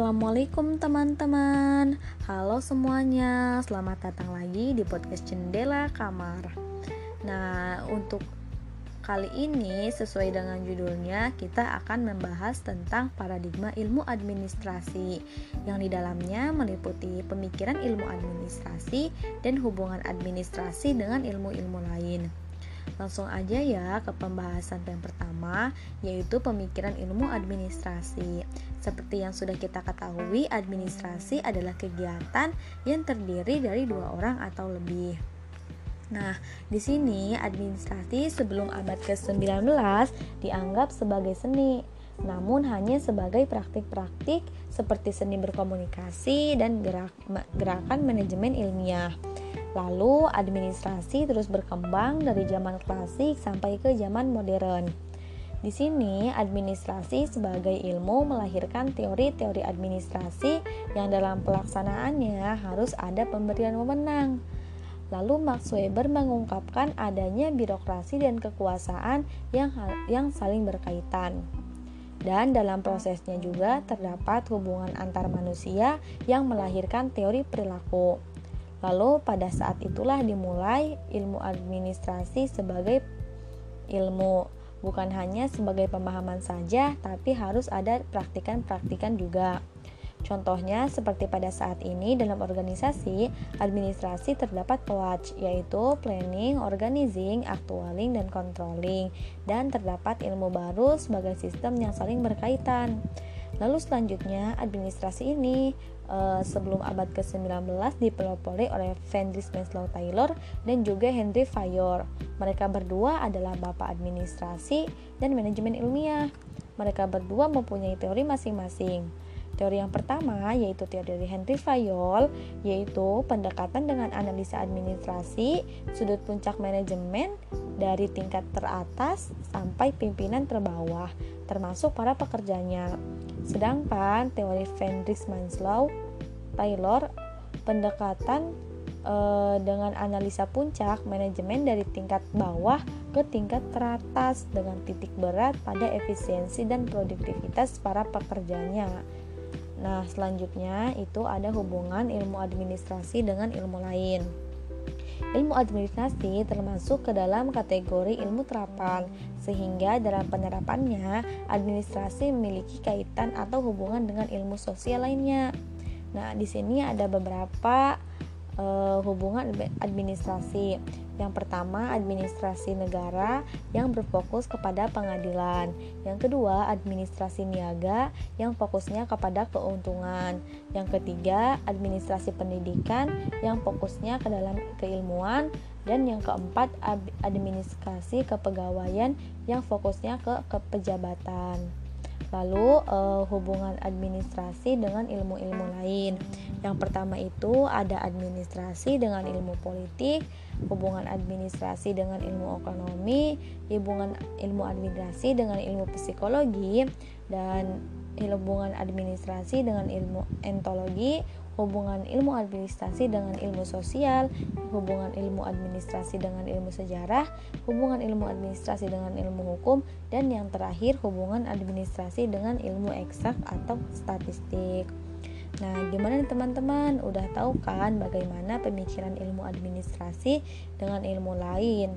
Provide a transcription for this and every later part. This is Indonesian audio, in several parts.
Assalamualaikum teman-teman. Halo semuanya. Selamat datang lagi di podcast Jendela Kamar. Nah untuk kali ini sesuai dengan judulnya Kita akan membahas tentang paradigma ilmu administrasi. Yang di dalamnya meliputi pemikiran ilmu administrasi Dan hubungan administrasi dengan ilmu-ilmu lain Langsung aja ya ke pembahasan yang pertama, yaitu pemikiran ilmu administrasi. Seperti yang sudah kita ketahui, administrasi adalah kegiatan yang terdiri dari dua orang atau lebih. Nah, di sini administrasi sebelum abad ke-19 dianggap sebagai seni, namun hanya sebagai praktik-praktik seperti seni berkomunikasi dan gerak, gerakan manajemen ilmiah. Lalu administrasi terus berkembang dari zaman klasik sampai ke zaman modern. Di sini administrasi sebagai ilmu melahirkan teori-teori administrasi yang dalam pelaksanaannya harus ada pemberian wewenang. Lalu Max Weber mengungkapkan adanya birokrasi dan kekuasaan yang yang saling berkaitan. Dan dalam prosesnya juga terdapat hubungan antar manusia yang melahirkan teori perilaku. Lalu pada saat itulah dimulai ilmu administrasi sebagai ilmu bukan hanya sebagai pemahaman saja, tapi harus ada praktikan-praktikan juga. Contohnya seperti pada saat ini dalam organisasi, administrasi terdapat POAC yaitu planning, organizing, actualing, dan controlling dan terdapat ilmu baru sebagai sistem yang saling berkaitan. Lalu selanjutnya administrasi ini uh, sebelum abad ke-19 dipelopori oleh Fendris Manslow Taylor dan juga Henry Fayor. Mereka berdua adalah bapak administrasi dan manajemen ilmiah. Mereka berdua mempunyai teori masing-masing. Teori yang pertama yaitu teori dari Henry Fayol yaitu pendekatan dengan analisa administrasi sudut puncak manajemen dari tingkat teratas sampai pimpinan terbawah termasuk para pekerjanya. Sedangkan teori Fendrix Manslow Taylor pendekatan e, dengan analisa puncak manajemen dari tingkat bawah ke tingkat teratas dengan titik berat pada efisiensi dan produktivitas para pekerjanya. Nah, selanjutnya itu ada hubungan ilmu administrasi dengan ilmu lain. Ilmu administrasi termasuk ke dalam kategori ilmu terapan, sehingga dalam penerapannya administrasi memiliki kaitan atau hubungan dengan ilmu sosial lainnya. Nah, di sini ada beberapa uh, hubungan administrasi. Yang pertama, administrasi negara yang berfokus kepada pengadilan. Yang kedua, administrasi niaga yang fokusnya kepada keuntungan. Yang ketiga, administrasi pendidikan yang fokusnya ke dalam keilmuan dan yang keempat, administrasi kepegawaian yang fokusnya ke kepejabatan. Lalu uh, hubungan administrasi dengan ilmu-ilmu lain. Yang pertama itu ada administrasi dengan ilmu politik, hubungan administrasi dengan ilmu ekonomi, hubungan ilmu administrasi dengan ilmu psikologi dan hubungan administrasi dengan ilmu entologi, hubungan ilmu administrasi dengan ilmu sosial, hubungan ilmu administrasi dengan ilmu sejarah, hubungan ilmu administrasi dengan ilmu hukum, dan yang terakhir hubungan administrasi dengan ilmu eksak atau statistik. Nah, gimana nih teman-teman? Udah tahu kan bagaimana pemikiran ilmu administrasi dengan ilmu lain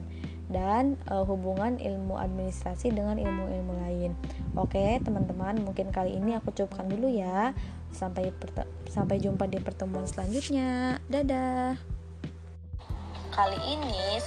dan uh, hubungan ilmu administrasi dengan ilmu-ilmu lain. Oke, teman-teman, mungkin kali ini aku cukupkan dulu ya. Sampai sampai jumpa di pertemuan selanjutnya. Dadah. Kali ini